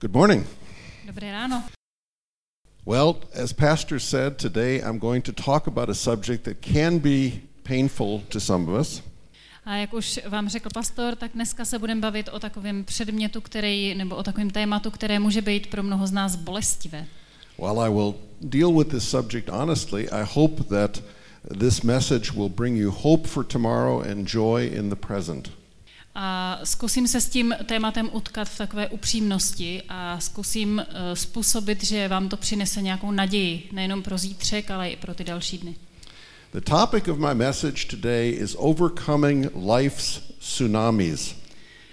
Good morning. Dobré ráno. Well, as Pastor said, today I'm going to talk about a subject that can be painful to some of us. A jak už vám řekl pastor, tak dneska se budeme bavit o takovém předmětu, který, nebo o takovém tématu, které může být pro mnoho z nás bolestivé. While I will deal with this subject honestly, I hope that this message will bring you hope for tomorrow and joy in the present. A zkusím se s tím tématem utkat v takové upřímnosti a zkusím uh, způsobit, že vám to přinese nějakou naději, nejenom pro zítřek, ale i pro ty další dny. The topic of my message today is overcoming life's tsunamis.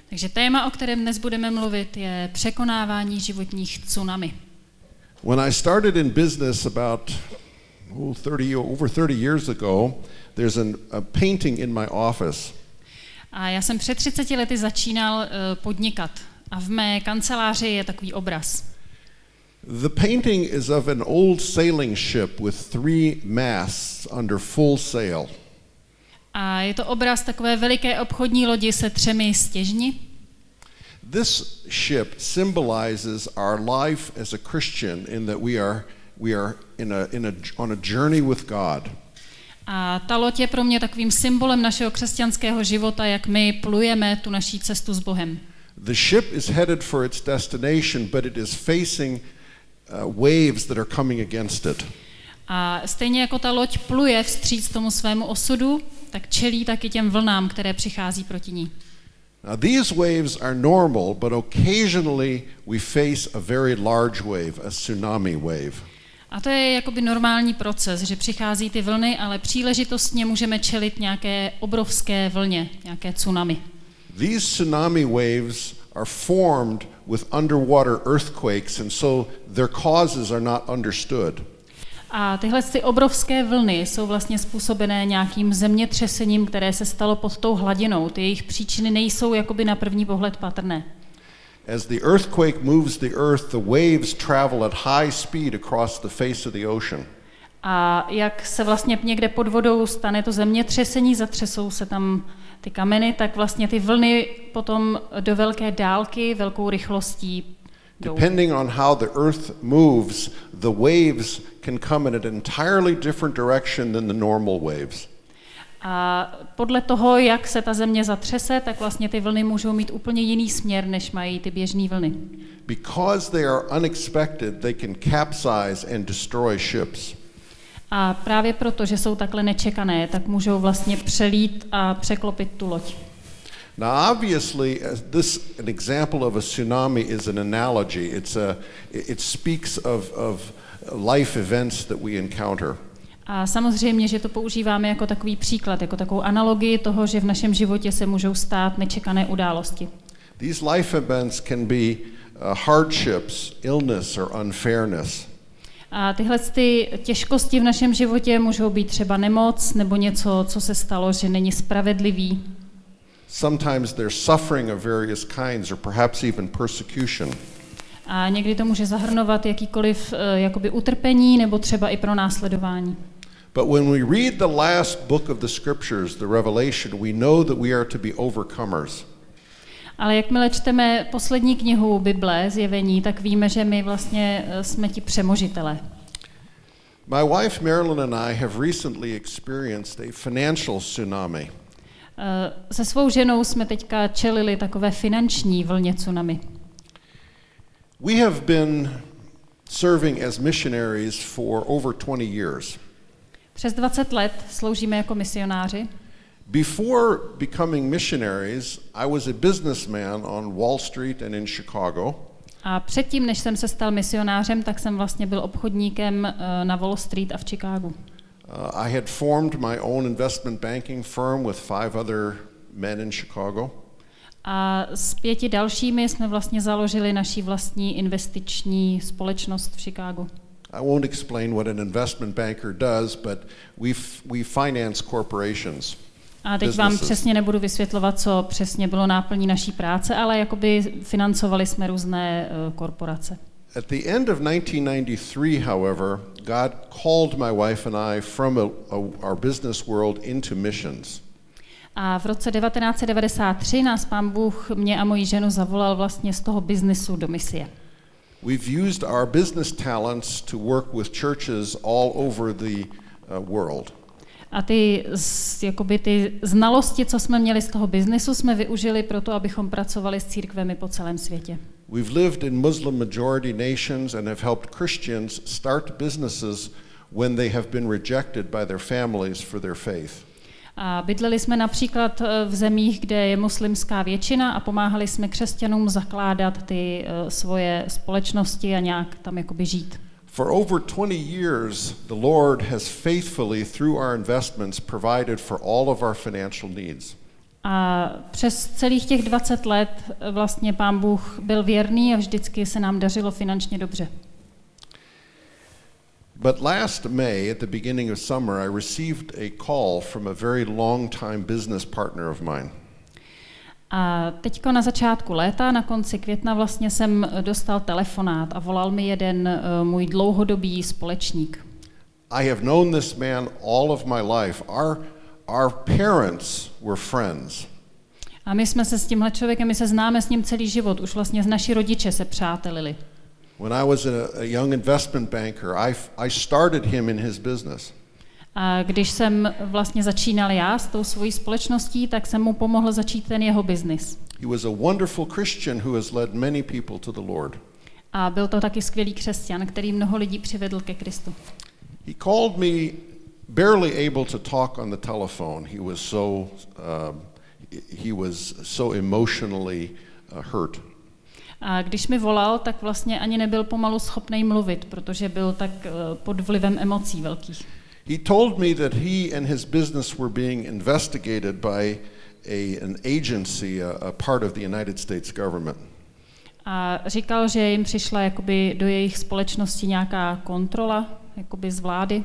Takže téma, o kterém dnes budeme mluvit, je překonávání životních tsunami. When I started in business about oh, 30, over 30 years ago, there's an, a painting in my office. A já jsem před 30 lety začínal uh, podnikat a v mé kanceláři je takový obraz. The painting is of an old sailing ship with three masts under full sail. A je to obraz takové veliké obchodní lodi se třemi stěžni. This ship symbolizes our life as a Christian in that we are, we are in a, in a, on a journey with God. A ta loď je pro mě takovým symbolem našeho křesťanského života, jak my plujeme tu naší cestu s Bohem. The ship is headed for its destination, but it is facing uh, waves that are coming against it. A stejně jako ta loď pluje vstříc tomu svému osudu, tak čelí taky těm vlnám, které přichází proti ní. Now, these waves are normal, but occasionally we face a very large wave, a tsunami wave. A to je jakoby normální proces, že přichází ty vlny, ale příležitostně můžeme čelit nějaké obrovské vlně, nějaké tsunami. These tsunami waves are formed with underwater earthquakes, and so their causes are not understood. A tyhle ty obrovské vlny jsou vlastně způsobené nějakým zemětřesením, které se stalo pod tou hladinou. Ty jejich příčiny nejsou jakoby na první pohled patrné. As the earthquake moves the earth, the waves travel at high speed across the face of the ocean. A jak se vlastně někde pod vodou stane to zemětřesení, zatřesou se tam ty kameny, tak vlastně ty vlny potom do velké dálky, velkou rychlostí jdou. Depending on how the earth moves, the waves can come in an entirely different direction than the normal waves. A podle toho, jak se ta země zatřese, tak vlastně ty vlny můžou mít úplně jiný směr, než mají ty běžné vlny. Because they are unexpected, they can capsize and destroy ships. A právě proto, že jsou takhle nečekané, tak můžou vlastně přelít a překlopit tu loď. Now, obviously, as this an example of a tsunami is an analogy. It's a, it speaks of, of life events that we encounter. A samozřejmě, že to používáme jako takový příklad, jako takovou analogii toho, že v našem životě se můžou stát nečekané události. These life events can be uh, hardships, illness, or unfairness. A tyhle ty těžkosti v našem životě můžou být třeba nemoc nebo něco, co se stalo, že není spravedlivý. Sometimes there's suffering of various kinds, or perhaps even persecution. A někdy to může zahrnovat jakýkoliv uh, jakoby utrpení nebo třeba i pro následování. But when we read the last book of the scriptures, the Revelation, we know that we are to be overcomers. Ale jakmile čteme poslední knihu Bible, zjevení, tak víme, že my vlastně eh, jsme ti přemožitelé. My wife Marilyn and I have recently experienced a financial tsunami. Eh, Se svou ženou jsme teďka čelili takové finanční vlně tsunami. We have been serving as missionaries for over 20 years. Přes 20 let sloužíme jako misionáři. Before becoming missionaries, I was a businessman on Wall Street and in Chicago. A předtím, než jsem se stal misionářem, tak jsem vlastně byl obchodníkem eh, na Wall Street a v Chicagu. Uh, I had formed my own investment banking firm with five other men in Chicago. A s pěti dalšími jsme vlastně založili naší vlastní investiční společnost v Chicagu. I won't explain what an investment banker does, but we, f- we finance corporations. A teď vám přesně nebudu vysvětlovat, co přesně bylo náplní naší práce, ale jakoby financovali jsme různé eh, korporace. At the end of 1993, however, God called my wife and I from a, a, our business world into missions. A v roce 1993 nás pán Bůh mě a moji ženu zavolal vlastně z toho biznesu do misie. We've used our business talents to work with churches all over the uh, world. A ty, z- jakoby ty znalosti, co jsme měli z toho biznesu, jsme využili pro to, abychom pracovali s církvemi po celém světě. We've lived in Muslim majority nations and have helped Christians start businesses when they have been rejected by their families for their faith. A bydleli jsme například eh, v zemích, kde je muslimská většina a pomáhali jsme křesťanům zakládat ty eh, svoje společnosti a nějak tam jakoby žít. For over 20 years, the Lord has faithfully, through our investments, provided for all of our financial needs. A přes celých těch 20 let eh, vlastně pán Bůh byl věrný a vždycky se nám dařilo finančně dobře. But last May, at the beginning of summer, I received a call from a very long-time business partner of mine. A teďko na začátku léta, na konci května vlastně jsem dostal telefonát a volal mi jeden eh, můj dlouhodobý společník. I have known this man all of my life. Our, our parents were friends. A my jsme se s tímhle člověkem, my se známe s ním celý život, už vlastně z naši rodiče se přátelili. When I was a, a young investment banker, I, I started him in his business. A když jsem vlastně začínal já s tou svojí společností, tak jsem mu pomohl začít ten jeho biznis. He was a wonderful Christian who has led many people to the Lord. A byl to taky skvělý křesťan, který mnoho lidí přivedl ke Kristu. He called me barely able to talk on the telephone. He was so, um, he was so emotionally uh, hurt. A když mi volal, tak vlastně ani nebyl pomalu schopný mluvit, protože byl tak eh, pod vlivem emocí velkých. He told me that he and his business were being investigated by a, an agency, a, a part of the United States government. A říkal, že jim přišla jakoby do jejich společnosti nějaká kontrola jakoby z vlády.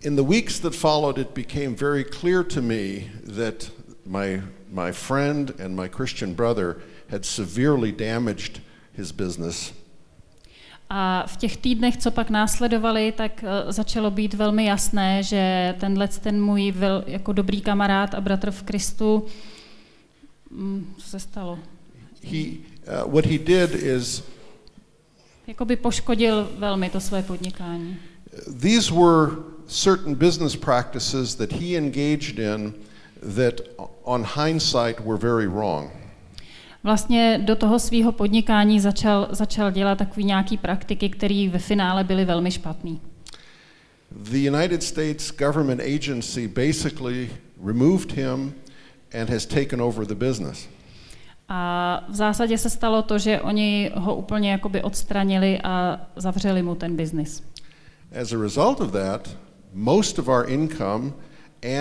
In the weeks that followed, it became very clear to me that my, my friend and my Christian brother had severely damaged his business. A v těch týdnech, co pak následovali, tak eh, začalo být velmi jasné, že tenhle ten můj vel, jako dobrý kamarád a bratr v Kristu, mm, co se stalo? He, uh, what he did is, Jakoby poškodil velmi to své podnikání. these were certain business practices that he engaged in that, on hindsight, were very wrong. Vlastně do toho svého podnikání začal, začal dělat takový nějaký praktiky, které ve finále byly velmi špatný. The United States government agency basically removed him and has taken over the business. A v zásadě se stalo to, že oni ho úplně jakoby odstranili a zavřeli mu ten biznis. As a result of that, most of our income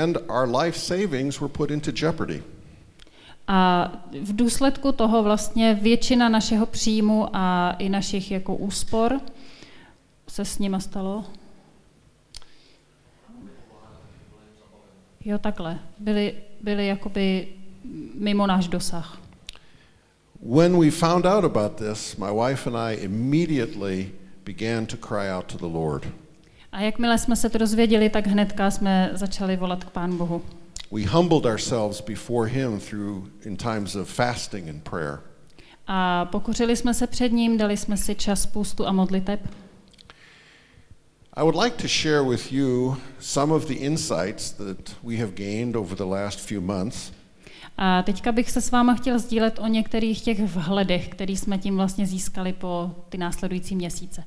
and our life savings were put into jeopardy. A v důsledku toho vlastně většina našeho příjmu a i našich jako úspor se s nima stalo. Jo, takhle. Byli, byli jakoby mimo náš dosah. When we found out about this, my wife and I immediately began to cry out to the Lord. A jakmile jsme se to dozvěděli, tak hnedka jsme začali volat k Pánu Bohu. We humbled ourselves before Him through in times of fasting and prayer. A pokořili jsme se před ním, dali jsme si čas půstu a modliteb. I would like to share with you some of the insights that we have gained over the last few months A teďka bych se s váma chtěl sdílet o některých těch vhledech, který jsme tím vlastně získali po ty následující měsíce.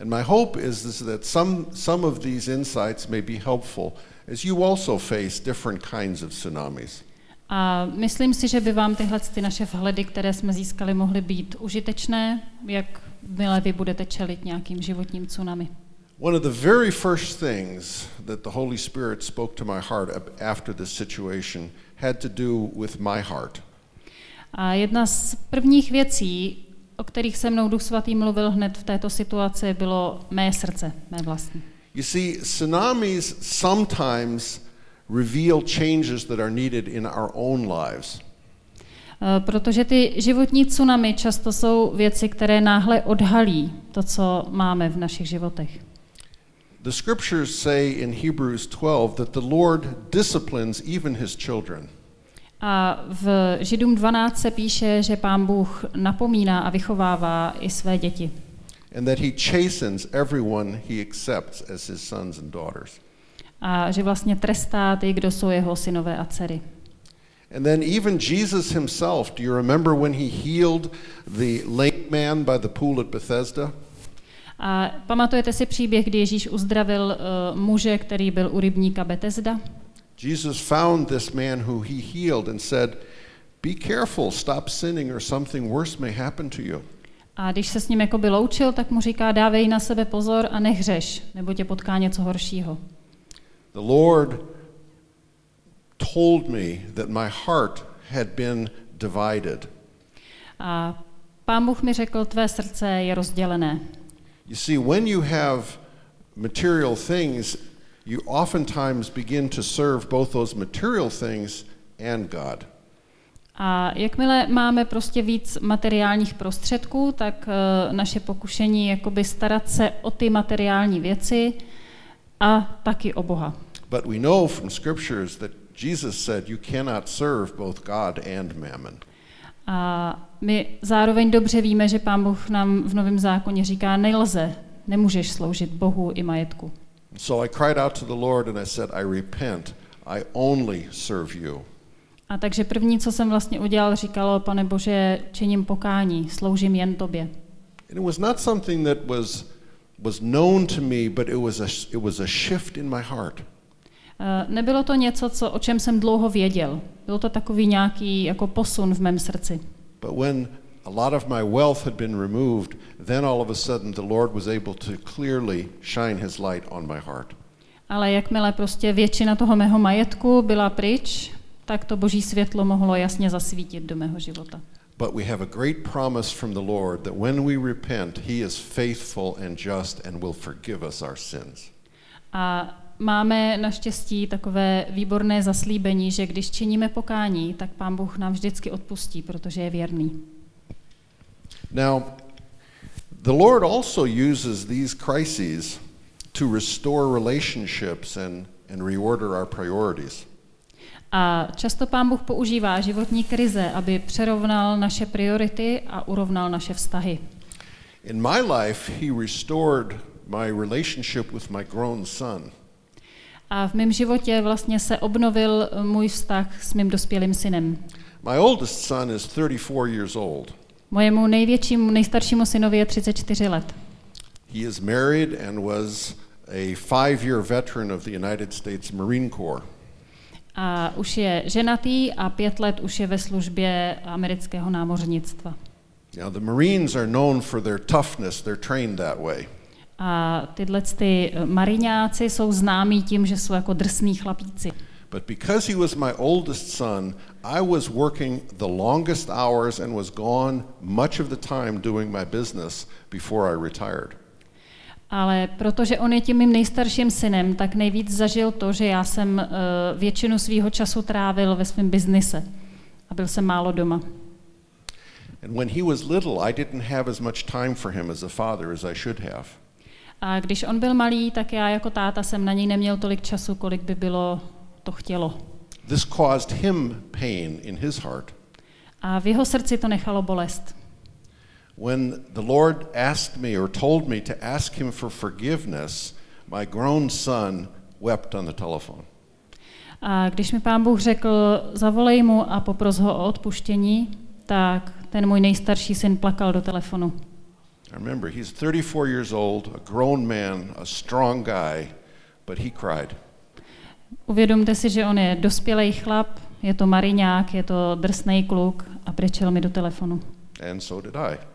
And my hope is, is that some, some of these insights may be helpful as you also face different kinds of tsunamis. A myslím si, že by vám tyhle ty naše vhledy, které jsme získali, mohly být užitečné, jak milé vy budete čelit nějakým životním tsunami. One of the very first things that the Holy Spirit spoke to my heart after this situation had to do with my heart. A jedna z prvních věcí, o kterých se mnou Duch Svatý mluvil hned v této situaci, bylo mé srdce, mé vlastní. You see, tsunamis sometimes reveal changes that are needed in our own lives. Eh, Protože ty životní tsunami často jsou věci, které náhle odhalí to, co máme v našich životech. The scriptures say in Hebrews 12 that the Lord disciplines even his children. A v Židům 12 se píše, že pán Bůh napomíná a vychovává i své děti. And that he chastens everyone he accepts as his sons and daughters. A že vlastně trestá ty, kdo jsou jeho synové a dcery. And then even Jesus himself, do you remember when he healed the lame man by the pool at Bethesda? A pamatujete si příběh, kdy Ježíš uzdravil uh, muže, který byl u rybníka Betesda? Jesus found this man who he healed and said, Be careful, stop sinning, or something worse may happen to you. A když se s ním jako by loučil, tak mu říká, dávej na sebe pozor a nehřeš, nebo tě potká něco horšího. The Lord told me that my heart had been divided. A pán Bůh mi řekl, tvé srdce je rozdělené. You see, when you have material things, you oftentimes begin to serve both those material things and God. A jakmile máme prostě víc materiálních prostředků, tak uh, naše pokušení je jakoby starat se o ty materiální věci a taky o Boha. But we know from scriptures that Jesus said you cannot serve both God and mammon. A my zároveň dobře víme, že Pán Bůh nám v Novém zákoně říká, nelze, nemůžeš sloužit Bohu i majetku. So I cried out to the Lord and I said, I repent. I only serve you. A takže první, co jsem vlastně udělal, říkalo, pane Bože, činím pokání, sloužím jen tobě. And it was not something that was was known to me, but it was a it was a shift in my heart. Eh, Nebylo to něco, co, o čem jsem dlouho věděl. Byl to takový nějaký jako posun v mém srdci. But when a lot of my wealth had been removed, then all of a sudden the Lord was able to clearly shine his light on my heart. Ale jakmile prostě většina toho mého majetku byla pryč, tak to boží světlo mohlo jasně zasvítit do mého života. But we have a great promise from the Lord that when we repent, he is faithful and just and will forgive us our sins. A máme naštěstí takové výborné zaslíbení, že když činíme pokání, tak Pán Bůh nám vždycky odpustí, protože je věrný. Now, the Lord also uses these crises to restore relationships and, and reorder our priorities. A často Pán Bůh používá životní krize, aby přerovnal naše priority a urovnal naše vztahy. In my life, He restored my relationship with my grown son. A v mém životě vlastně se obnovil můj vztah s mým dospělým synem. My oldest son is 34 years old. Mojemu největšímu, nejstaršímu synovi je 34 let. He is married and was a five year veteran of the United States Marine Corps. A už je ženatý a pět let už je ve službě amerického námořnictva. Now, the Marines are known for their toughness, they're trained that way. A tyhle ty mariňáci jsou známí tím, že jsou jako drsní chlapíci. But because he was my oldest son, I was working the longest hours and was gone much of the time doing my business before I retired. Ale protože on je tím mým nejstarším synem, tak nejvíc zažil to, že já jsem uh, většinu svého času trávil ve svém biznise a byl jsem málo doma. And when he was little, I didn't have as much time for him as a father as I should have. A když on byl malý, tak já jako táta jsem na něj neměl tolik času, kolik by bylo to chtělo. This caused him pain in his heart. A v jeho srdci to nechalo bolest. When the Lord asked me or told me to ask him for forgiveness, my grown son wept on the telephone. A když mi pán Bůh řekl, zavolej mu a popros ho o odpuštění, tak ten můj nejstarší syn plakal do telefonu. I remember he's 34 years old, a grown man, a strong guy, but he cried. Uvědomte si, že on je dospělý chlap, je to mariňák, je to drsný kluk a brečel mi do telefonu. And so did I.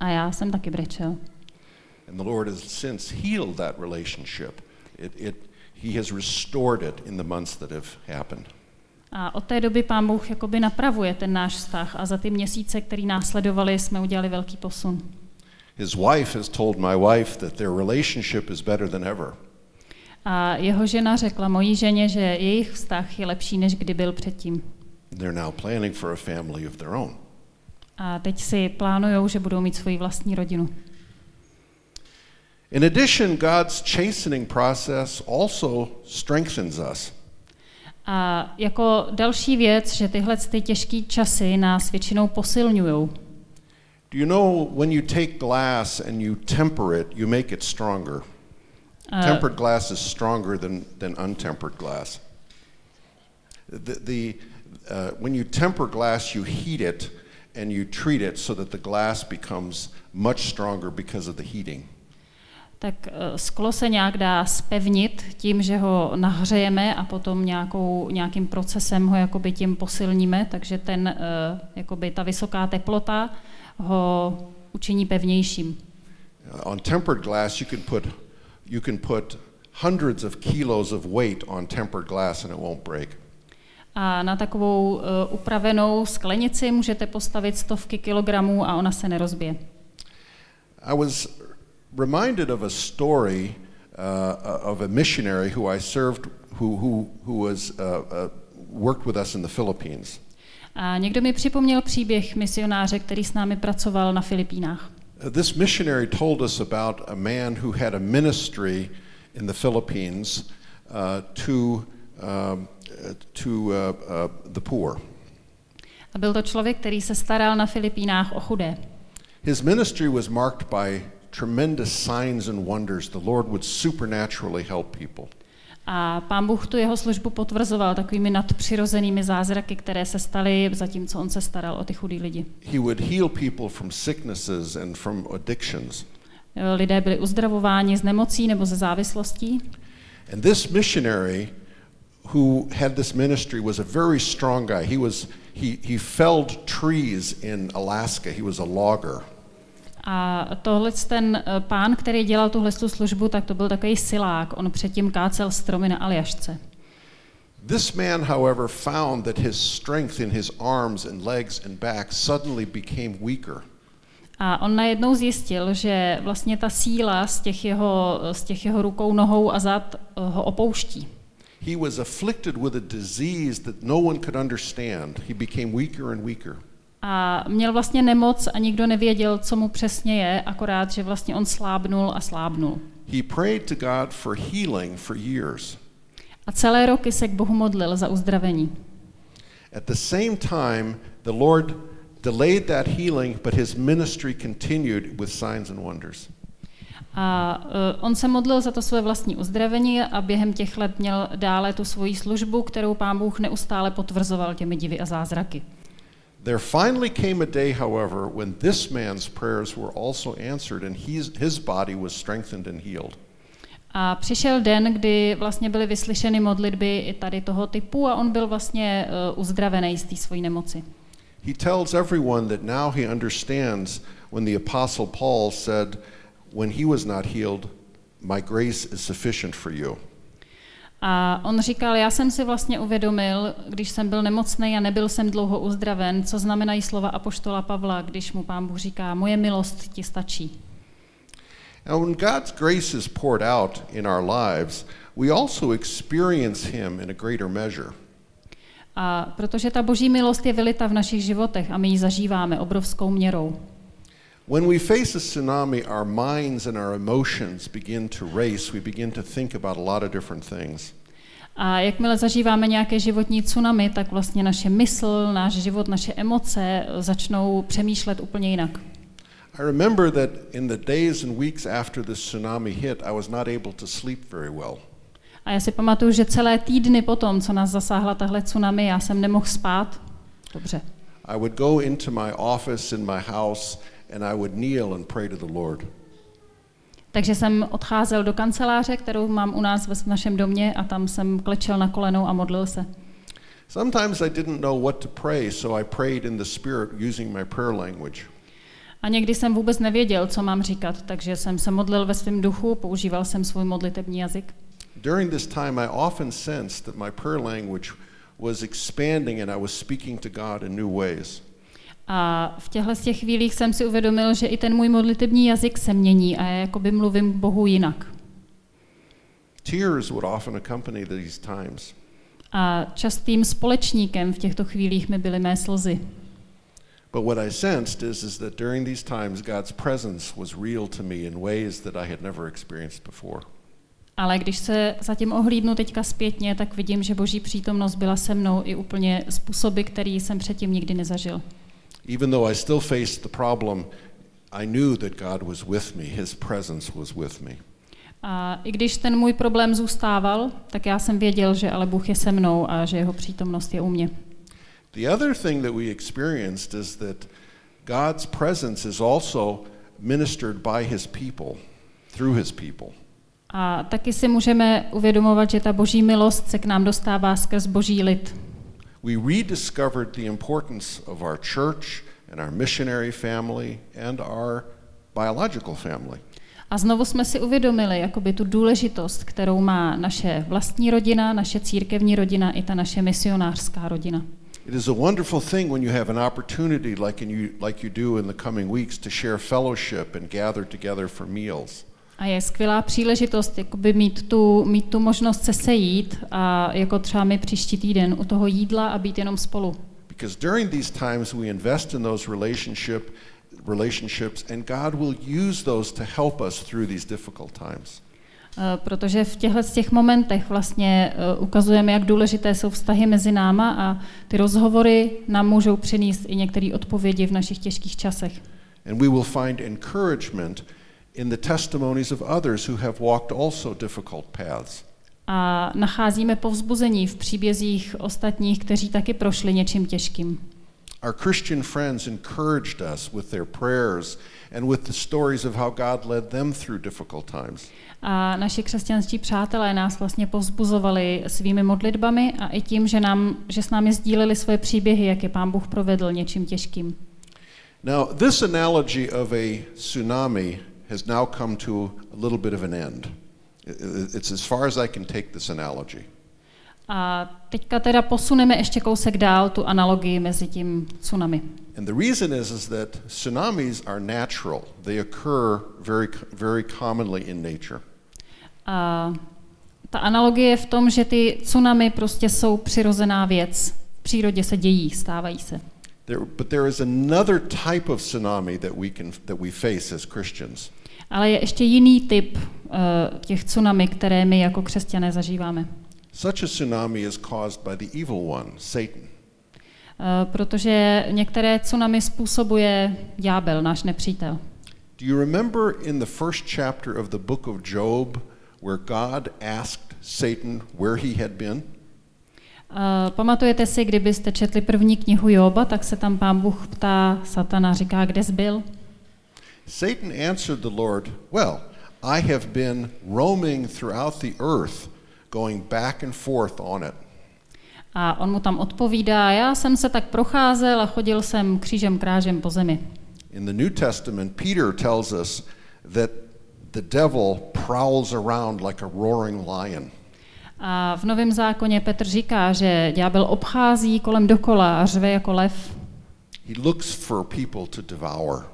A já jsem taky brečel. And the Lord has since healed that relationship. It, it, he has restored it in the months that have happened. A od té doby pán Bůh jakoby napravuje ten náš vztah a za ty měsíce, který následovali, jsme udělali velký posun. His wife has told my wife that their relationship is better than ever. A jeho žena řekla mojí ženě, že jejich vztah je lepší, než kdy byl předtím. They're now planning for a family of their own. A teď si plánujou, že budou mít svoji vlastní rodinu. In addition, God's chastening process also strengthens us. A jako další věc, že tyhle ty těžké časy nás většinou posilňují. Do you know when you take glass and you temper it, you make it stronger? Eh, Tempered glass is stronger than, than untempered glass. The, the, uh, when you temper glass, you heat it and you treat it so that the glass becomes much stronger because of the heating. tak eh, sklo se nějak dá spevnit tím, že ho nahřejeme a potom nějakou, nějakým procesem ho jakoby tím posilníme, takže ten, eh, jakoby ta vysoká teplota ho učiní pevnějším. Uh, on tempered glass, you can put, you can put hundreds of kilos of weight on tempered glass and it won't break. A na takovou eh, upravenou sklenici můžete postavit stovky kilogramů a ona se nerozbije. I was reminded of a story uh, of a missionary who I served, who, who, who was, uh, uh, worked with us in the Philippines. A někdo mi připomněl příběh misionáře, který s námi pracoval na Filipínách. This missionary told us about a man who had a ministry in the Philippines uh, to, um, to uh, uh, the poor. A byl to člověk, který se staral na Filipínách o chudé. His ministry was marked by tremendous signs and wonders. The Lord would supernaturally help people. A pán Bůh tu jeho službu potvrzoval takovými nadpřirozenými zázraky, které se staly, zatímco on se staral o ty chudý lidi. He would heal people from sicknesses and from addictions. Lidé byli uzdravováni z nemocí nebo ze závislostí. And this missionary who had this ministry was a very strong guy. He was he, he felled trees in Alaska. He was a logger. A tohle ten eh, pán, který dělal tuhle tu službu, tak to byl takový silák. On předtím kácel stromy na Aljašce. This man, however, found that his strength in his arms and legs and back suddenly became weaker. A on najednou zjistil, že vlastně ta síla z těch jeho, z těch jeho rukou, nohou a zad eh, ho opouští. He was afflicted with a disease that no one could understand. He became weaker and weaker. A měl vlastně nemoc a nikdo nevěděl, co mu přesně je, akorát, že vlastně on slábnul a slábnul. He prayed to God for healing for years. A celé roky se k Bohu modlil za uzdravení. At the same time, the Lord delayed that healing, but his ministry continued with signs and wonders. A uh, on se modlil za to své vlastní uzdravení a během těch let měl dále tu svoji službu, kterou pán Bůh neustále potvrzoval těmi divy a zázraky. There finally came a day, however, when this man's prayers were also answered and his, his body was strengthened and healed. A přišel den, kdy vlastně byly vyslyšeny modlitby i tady toho typu a on byl vlastně uh, uzdravený z té své nemoci. He tells everyone that now he understands when the Apostle Paul said, When he was not healed, my grace is sufficient for you. A on říkal, já jsem si vlastně uvědomil, když jsem byl nemocný a nebyl jsem dlouho uzdraven, co znamenají slova apoštola Pavla, když mu pán Bůh říká, moje milost ti stačí. Now, when God's grace is poured out in our lives, we also experience him in a greater measure. A protože ta boží milost je vylita v našich životech a my ji zažíváme obrovskou měrou. When we face a tsunami, our minds and our emotions begin to race. We begin to think about a lot of different things. A jakmile zažíváme nějaké životní tsunami, tak vlastně naše mysl, náš život, naše emoce začnou přemýšlet úplně jinak. I remember that in the days and weeks after this tsunami hit, I was not able to sleep very well. A já si pamatuju, že celé týdny potom, co nás zasáhla tahle tsunami, já jsem nemohl spát. Dobře. I would go into my office in my house and I would kneel and pray to the Lord. Takže jsem odcházel do kanceláře, kterou mám u nás v našem domě a tam jsem klečel na kolenou a modlil se. Sometimes I didn't know what to pray, so I prayed in the Spirit using my prayer language. A někdy jsem vůbec nevěděl, co mám říkat, takže jsem se modlil ve svém duchu, používal jsem svůj modlitební jazyk. During this time, I often sensed that my prayer language was expanding and I was speaking to God in new ways. A v těchto těch chvílích jsem si uvědomil, že i ten můj modlitební jazyk se mění a já jakoby mluvím k Bohu jinak. Tears would often accompany these times. A častým společníkem v těchto chvílích mi byly mé slzy. But what I sensed is, is that during these times, God's presence was real to me in ways that I had never experienced before. Ale když se zatím ohlídnu teďka zpětně, tak vidím, že boží přítomnost byla se mnou i úplně způsoby, který jsem předtím nikdy nezažil. Even though I still faced the problem, I knew that God was with me. His presence was with me. A i když ten můj problém zůstával, tak já jsem věděl, že ale Bůh je se mnou a že jeho přítomnost je u mě. The other thing that we experienced is that God's presence is also ministered by his people, through his people. A taky si můžeme uvědomovat, že ta boží milost se k nám dostává skrz boží lid. We rediscovered the importance of our church and our missionary family and our biological family. A znovu jsme si uvědomili jakoby tu důležitost, kterou má naše vlastní rodina, naše církevní rodina i ta naše misionářská rodina. It is a wonderful thing when you have an opportunity, like, in you, like you do in the coming weeks, to share fellowship and gather together for meals. A je skvělá příležitost jakoby mít, tu, mít tu možnost se sejít a jako třeba my příští týden u toho jídla a být jenom spolu. Because during these times we invest in those relationship, relationships and God will use those to help us through these difficult times. Eh, Protože v těchto z těch momentech vlastně eh, ukazujeme, jak důležité jsou vztahy mezi náma a ty rozhovory nám můžou přinést i některé odpovědi v našich těžkých časech. And we will find encouragement in the testimonies of others who have walked also difficult paths. A nacházíme povzbuzení v příbězích ostatních, kteří taky prošli něčím těžkým. Our Christian friends encouraged us with their prayers and with the stories of how God led them through difficult times. A naši křesťanští přátelé nás vlastně povzbuzovali svými modlitbami a i tím, že, nám, že s námi sdíleli svoje příběhy, jak je Pán Bůh provedl něčím těžkým. Now, this analogy of a tsunami has now come to a little bit of an end. It's as far as I can take this analogy. A teďka teda posuneme ještě kousek dál tu analogii mezi tím tsunami. And the reason is, is that tsunamis are natural. They occur very, very commonly in nature. A ta analogie je v tom, že ty tsunami prostě jsou přirozená věc. V přírodě se dějí, stávají se. There, but there is another type of tsunami that we, can, that we face as Christians. Ale je ještě jiný typ uh, těch tsunami, které my jako křesťané zažíváme. Such a tsunami is caused by the evil one, Satan. Uh, protože některé tsunami způsobuje ďábel, náš nepřítel. Do you remember in the first chapter of the book of Job where God asked Satan where he had been? Uh, pamatujete si, kdybyste četli první knihu Joba, tak se tam pán Bůh ptá satana, říká, kde jsi byl? Satan answered the Lord, Well, I have been roaming throughout the earth, going back and forth on it. A on mu tam odpovídá, já jsem se tak procházel a chodil jsem křížem krážem po zemi. In the New Testament, Peter tells us that the devil prowls around like a roaring lion. A v Novém zákoně Petr říká, že ďábel obchází kolem dokola a řve jako lev. He looks for people to devour.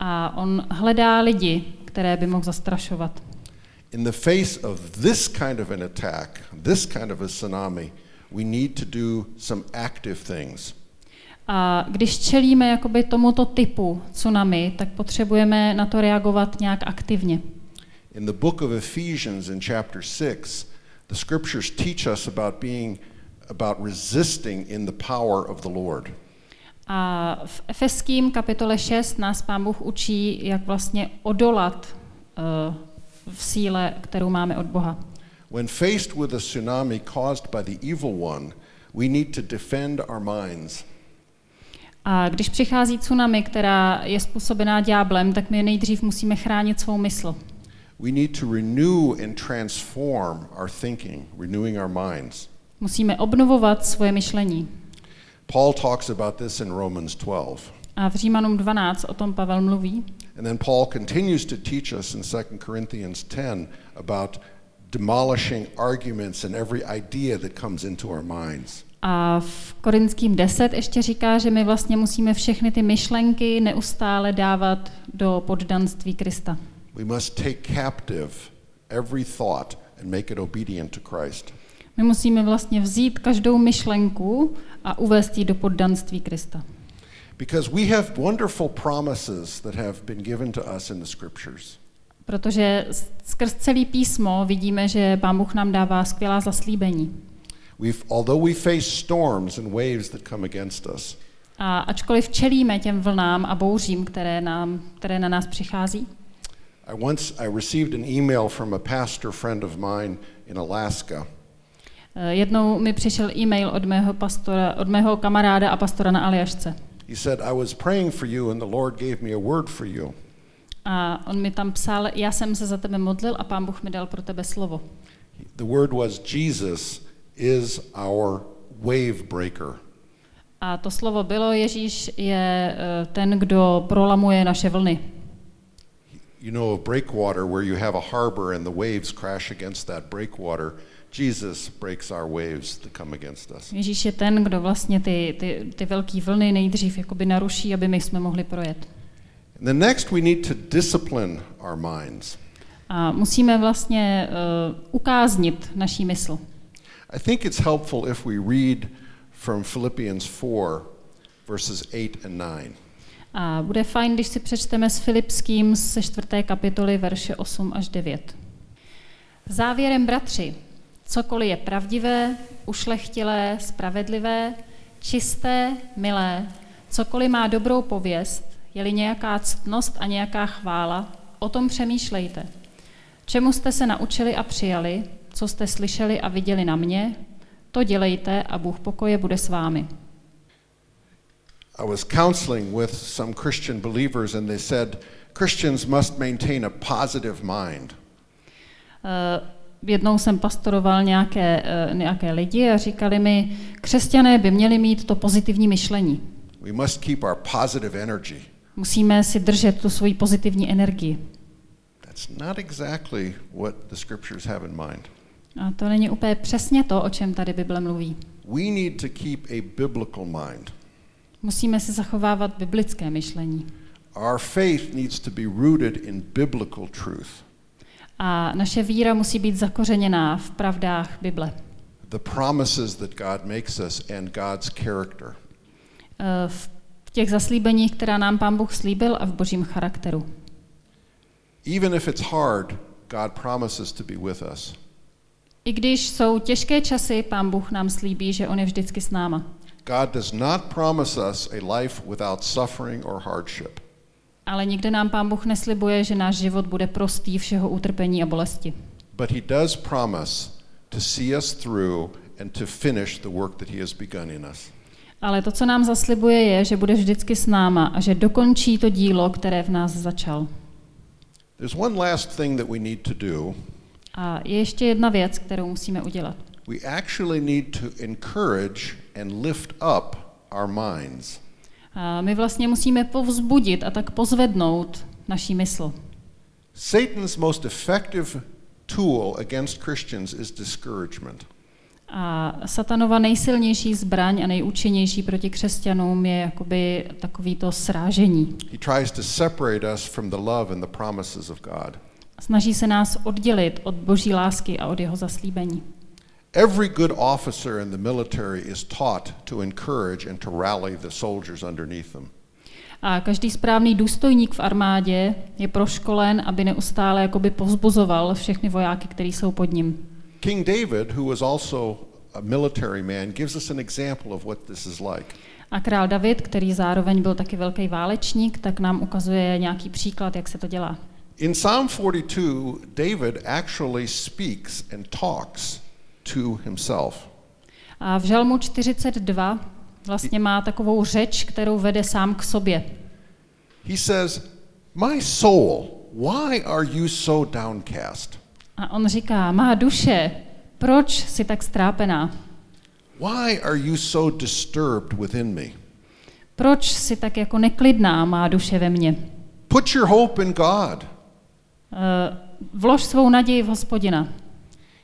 A on hledá lidi, které by mohl zastrašovat. In the face of this kind of an attack, this kind of a tsunami, we need to do some active things. A když čelíme jakoby tomuto typu tsunami, tak potřebujeme na to reagovat nějak aktivně. In the book of Ephesians in chapter 6, the scriptures teach us about being about resisting in the power of the Lord. A v Efeským kapitole 6 nás pán Bůh učí, jak vlastně odolat uh, v síle, kterou máme od Boha. When faced with a tsunami caused by the evil one, we need to defend our minds. A když přichází tsunami, která je způsobená ďáblem, tak my nejdřív musíme chránit svou mysl. We need to renew and transform our thinking, renewing our minds. Musíme obnovovat svoje myšlení. Paul talks about this in Romans 12. A v Římanům 12 o tom Pavel mluví. And then Paul continues to teach us in 2 Corinthians 10 about demolishing arguments and every idea that comes into our minds. A v Korinským 10 ještě říká, že my vlastně musíme všechny ty myšlenky neustále dávat do poddanství Krista. We must take captive every thought and make it obedient to Christ. My musíme vlastně vzít každou myšlenku a uvést ji do poddanství Krista. Because we have wonderful promises that have been given to us in the scriptures. Protože skrz celý písmo vidíme, že Pán Bůh nám dává skvělá zaslíbení. We've, although we face storms and waves that come against us, A ačkoliv čelíme těm vlnám a bouřím, které, nám, které na nás přichází, I once I received an email from a pastor friend of mine in Alaska. Eh, jednou mi přišel e-mail od mého, pastora, od mého kamaráda a pastora na Aljašce. He said, I was praying for you and the Lord gave me a word for you. A on mi tam psal, já jsem se za tebe modlil a pán Bůh mi dal pro tebe slovo. The word was Jesus is our wave breaker. A to slovo bylo, Ježíš je eh, ten, kdo prolamuje naše vlny. You know of breakwater where you have a harbor and the waves crash against that breakwater. Jesus breaks our waves that come against us. Ježíš je ten, kdo vlastně ty, ty, ty velké vlny nejdřív jakoby naruší, aby my jsme mohli projet. Then next we need to discipline our minds. A musíme vlastně uh, ukáznit naší mysl. I think it's helpful if we read from Philippians 4 verses 8 and 9. A bude fajn, když si přečteme s Filipským ze čtvrté kapitoly verše 8 až 9. Závěrem, bratři, cokoliv je pravdivé, ušlechtilé, spravedlivé, čisté, milé, cokoliv má dobrou pověst, je-li nějaká ctnost a nějaká chvála, o tom přemýšlejte. Čemu jste se naučili a přijali, co jste slyšeli a viděli na mě, to dělejte a Bůh pokoje bude s vámi. I was counseling with some Christian believers, and they said Christians must maintain a positive mind. Eh, Jednou jsem pastoroval nějaké, eh, nějaké lidi a říkali mi, křesťané by měli mít to pozitivní myšlení. We must keep our positive energy. Musíme si držet tu svoji pozitivní energii. That's not exactly what the scriptures have in mind. A to není úplně přesně to, o čem tady Bible mluví. We need to keep a biblical mind. Musíme si zachovávat biblické myšlení. Our faith needs to be rooted in biblical truth. A naše víra musí být zakořeněná v pravdách Bible. The promises that God makes us and God's character. Eh, V těch zaslíbeních, která nám Pán Bůh slíbil a v božím charakteru. Even if it's hard, God promises to be with us. I když jsou těžké časy, Pán Bůh nám slíbí, že On je vždycky s náma. God does not promise us a life without suffering or hardship. Ale nikde nám Pán Bůh neslibuje, že náš život bude prostý všeho utrpení a bolesti. But He does promise to see us through and to finish the work that He has begun in us. Ale to, co nám zaslibuje, je, že bude vždycky s náma a že dokončí to dílo, které v nás začal. There's one last thing that we need to do. A je ještě jedna věc, kterou musíme udělat. We actually need to encourage and lift up our minds. A my vlastně musíme povzbudit a tak pozvednout naší mysl. Satan's most effective tool against Christians is discouragement. A satanova nejsilnější zbraň a nejúčinnější proti křesťanům je jakoby takový to srážení. He tries to separate us from the love and the promises of God. Snaží se nás oddělit od boží lásky a od jeho zaslíbení. Every good officer in the military is taught to encourage and to rally the soldiers underneath them. A každý správný důstojník v armádě je proškolen, aby neustále jakoby povzbuzoval všechny vojáky, kteří jsou pod ním. King David, who was also a military man, gives us an example of what this is like. A král David, který zároveň byl taky velký válečník, tak nám ukazuje nějaký příklad, jak se to dělá. In Psalm 42, David actually speaks and talks to himself. A v Žalmu 42 vlastně má takovou řeč, kterou vede sám k sobě. He says, My soul, why are you so downcast? A on říká, má duše, proč jsi tak strápená? Why are you so disturbed within me? Proč jsi tak jako neklidná, má duše ve mně? Put your hope in God. Eh, Vlož svou naději v hospodina.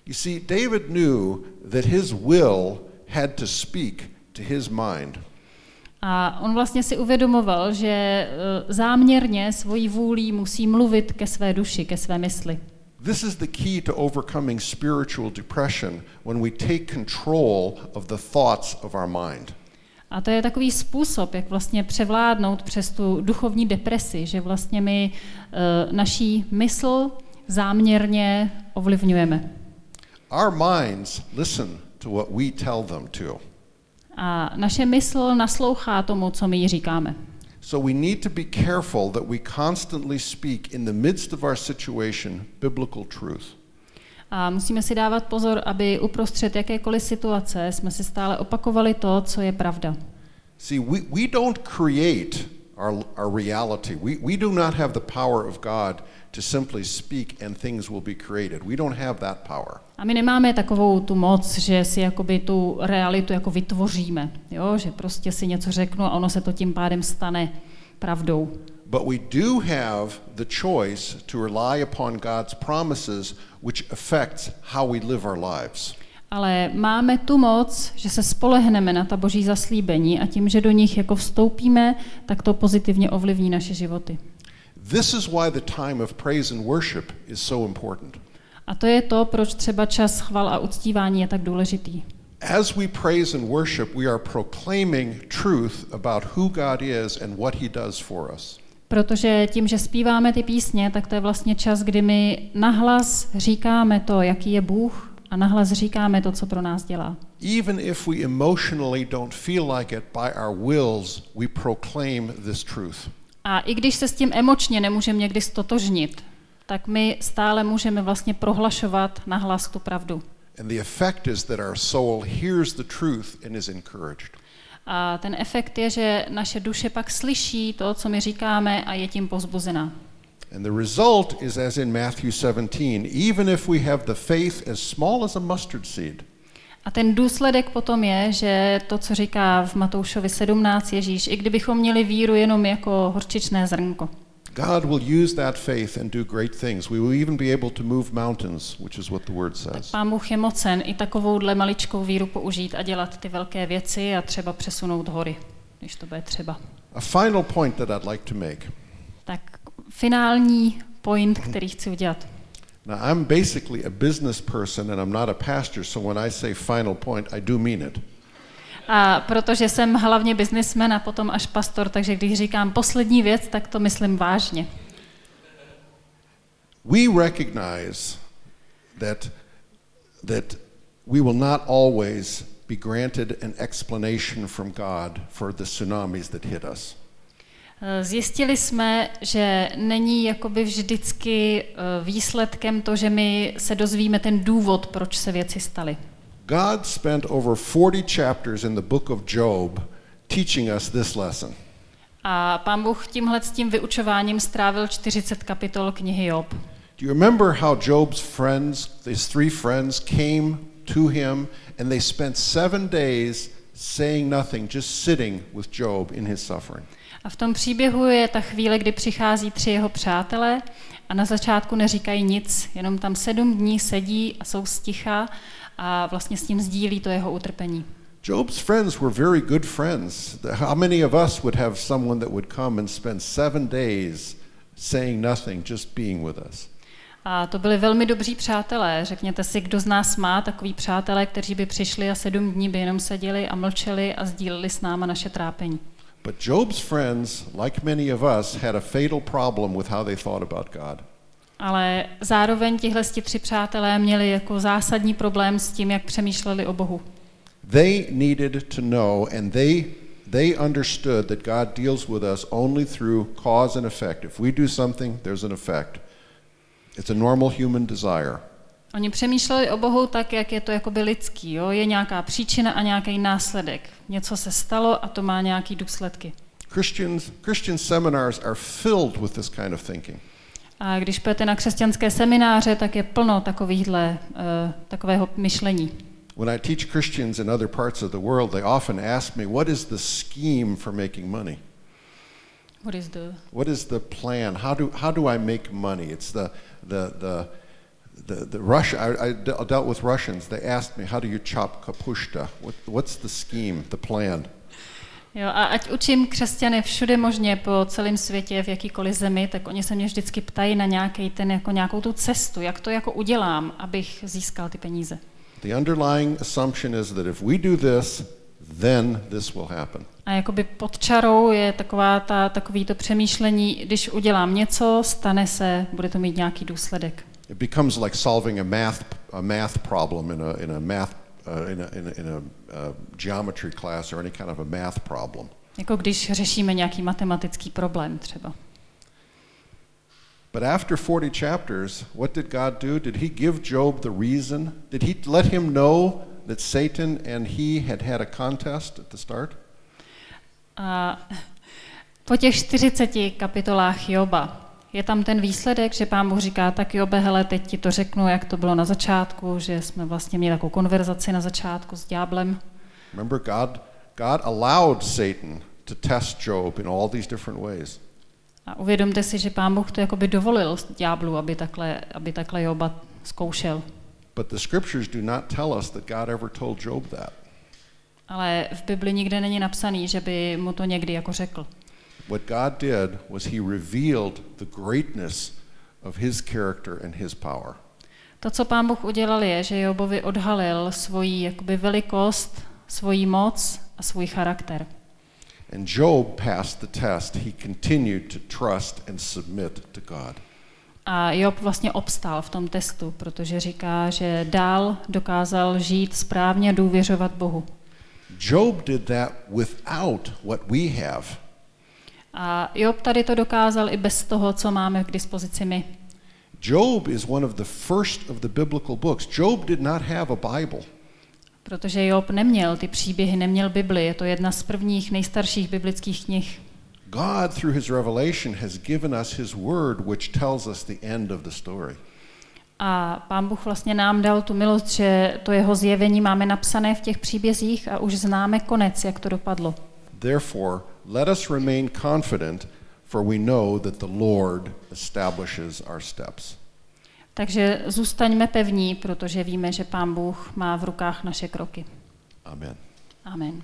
You see, David knew that his will had to speak to his mind. A on vlastně si uvědomoval, že eh, záměrně svojí vůlí musí mluvit ke své duši, ke své mysli. This is the key to overcoming spiritual depression when we take control of the thoughts of our mind. A to je takový způsob, jak vlastně převládnout přes tu duchovní depresi, že vlastně my uh, naší mysl záměrně ovlivňujeme. Our minds listen to what we tell them to. A naše mysl naslouchá tomu, co my jí říkáme. So we need to be careful that we constantly speak in the midst of our situation biblical truth. A musíme si dávat pozor, aby uprostřed jakékoliv situace jsme si stále opakovali to, co je pravda. See, we, we don't create our, our reality. We, we do not have the power of God to simply speak and things will be created. We don't have that power. A my nemáme takovou tu moc, že si jakoby tu realitu jako vytvoříme, jo? že prostě si něco řeknu a ono se to tím pádem stane pravdou. But we do have the choice to rely upon God's promises, which affects how we live our lives. Ale máme tu moc, že se spolehneme na ta boží zaslíbení a tím, že do nich jako vstoupíme, tak to pozitivně ovlivní naše životy. This is why the time of praise and worship is so important. A to je to, proč třeba čas chval a uctívání je tak důležitý. As we praise and worship, we are proclaiming truth about who God is and what He does for us. Protože tím, že zpíváme ty písně, tak to je vlastně čas, kdy my nahlas říkáme to, jaký je Bůh a nahlas říkáme to, co pro nás dělá. Even if we emotionally don't feel like it by our wills, we proclaim this truth. A i když se s tím emočně nemůžeme někdy stotožnit, tak my stále můžeme vlastně prohlašovat nahlas tu pravdu. And the effect is that our soul hears the truth and is encouraged. A ten efekt je, že naše duše pak slyší to, co my říkáme a je tím pozbuzená. And the result is as in Matthew 17, even if we have the faith as small as a mustard seed, A ten důsledek potom je, že to, co říká v Matoušovi 17 Ježíš, i kdybychom měli víru jenom jako horčičné zrnko, God will use that faith and do great things. We will even be able to move mountains, which is what the word says. Pán Bůh je mocen i takovouhle maličkou víru použít a dělat ty velké věci a třeba přesunout hory, když to bude třeba. A final point that I'd like to make. Tak finální point, který chci udělat. Now, I'm basically a business person and I'm not a pastor, so when I say final point, I do mean it. A protože jsem hlavně biznismen a potom až pastor, takže když říkám poslední věc, tak to myslím vážně. We recognize that, that we will not always be granted an explanation from God for the tsunamis that hit us. Eh, Zjistili jsme, že není jakoby vždycky eh, výsledkem to, že my se dozvíme ten důvod, proč se věci staly. God spent over 40 chapters in the book of Job teaching us this lesson. A pán Bůh tímhle s tím vyučováním strávil 40 kapitol knihy Job. Do you remember how Job's friends, his three friends, came to him and they spent seven days saying nothing, just sitting with Job in his suffering? A v tom příběhu je ta chvíle, kdy přichází tři jeho přátelé a na začátku neříkají nic, jenom tam sedm dní sedí a jsou sticha a vlastně s tím sdílí to jeho utrpení. Job's friends were very good friends. How many of us would have someone that would come and spend seven days saying nothing, just being with us? A to byli velmi dobří přátelé. Řekněte si, kdo z nás má takový přátelé, kteří by přišli a sedm dní by jenom seděli a mlčeli a sdíleli s náma naše trápení. But Job's friends, like many of us, had a fatal problem with how they thought about God. Ale zároveň tihle tři přátelé měli jako zásadní problém s tím, jak přemýšleli o Bohu. They needed to know, and they they understood that God deals with us only through cause and effect. If we do something, there's an effect. It's a normal human desire. Oni přemýšleli o Bohu tak, jak je to jakoby lidský. Jo? Je nějaká příčina a nějaký následek. Něco se stalo a to má nějaký důsledky. Christians, Christian seminars are filled with this kind of thinking. A když půjdete na křesťanské semináře, tak je plno takovýhle, uh, takového myšlení. When I teach Christians in other parts of the world, they often ask me, What is the scheme for making money? What is the... What is the plan? How do, how do I make money? It's the, the, the, the, the Russia, I, I de- dealt with Russians. They asked me, How do you chop kapushta? What, what's the scheme, the plan? Jo, a ať učím křesťany všude možně po celém světě, v jakýkoliv zemi, tak oni se mě vždycky ptají na nějaký ten, jako nějakou tu cestu, jak to jako udělám, abych získal ty peníze. The underlying assumption is that if we do this, then this will happen. A jakoby pod čarou je taková ta, takový to přemýšlení, když udělám něco, stane se, bude to mít nějaký důsledek. It becomes like solving a math, a math problem in a, in a math uh, in, a, in, a, in a uh, geometry class or any kind of a math problem. Jako když řešíme nějaký matematický problém třeba. But after 40 chapters, what did God do? Did he give Job the reason? Did he let him know that Satan and he had had a contest at the start? A po těch 40 kapitolách Joba je tam ten výsledek, že pán Bůh říká, tak Jobe, hele, teď ti to řeknu, jak to bylo na začátku, že jsme vlastně měli takovou konverzaci na začátku s ďáblem. Remember, God, God allowed Satan to test Job in all these different ways. A uvědomte si, že pán Bůh to jakoby dovolil ďáblu, aby takhle, aby takhle Joba zkoušel. But the scriptures do not tell us that God ever told Job that. Ale v Bibli nikde není napsaný, že by mu to někdy jako řekl. What God did was he revealed the greatness of his character and his power. To, co pán Bůh udělal, je, že Jobovi odhalil svoji jakoby velikost, svoji moc a svůj charakter. And Job passed the test. He continued to trust and submit to God. A Job vlastně obstál v tom testu, protože říká, že dál dokázal žít správně a důvěřovat Bohu. Job did that without what we have. A Job tady to dokázal i bez toho, co máme k dispozici my. Job is one of the first of the biblical books. Job did not have a Bible. Protože Job neměl ty příběhy, neměl Bibli. Je to jedna z prvních nejstarších biblických knih. God, through his revelation, has given us his word, which tells us the end of the story. A pán Bůh vlastně nám dal tu milost, že to jeho zjevení máme napsané v těch příbězích a už známe konec, jak to dopadlo. Therefore, let us remain confident, for we know that the Lord establishes our steps. Takže zůstaňme pevní, protože víme, že pán Bůh má v rukách naše kroky. Amen. Amen.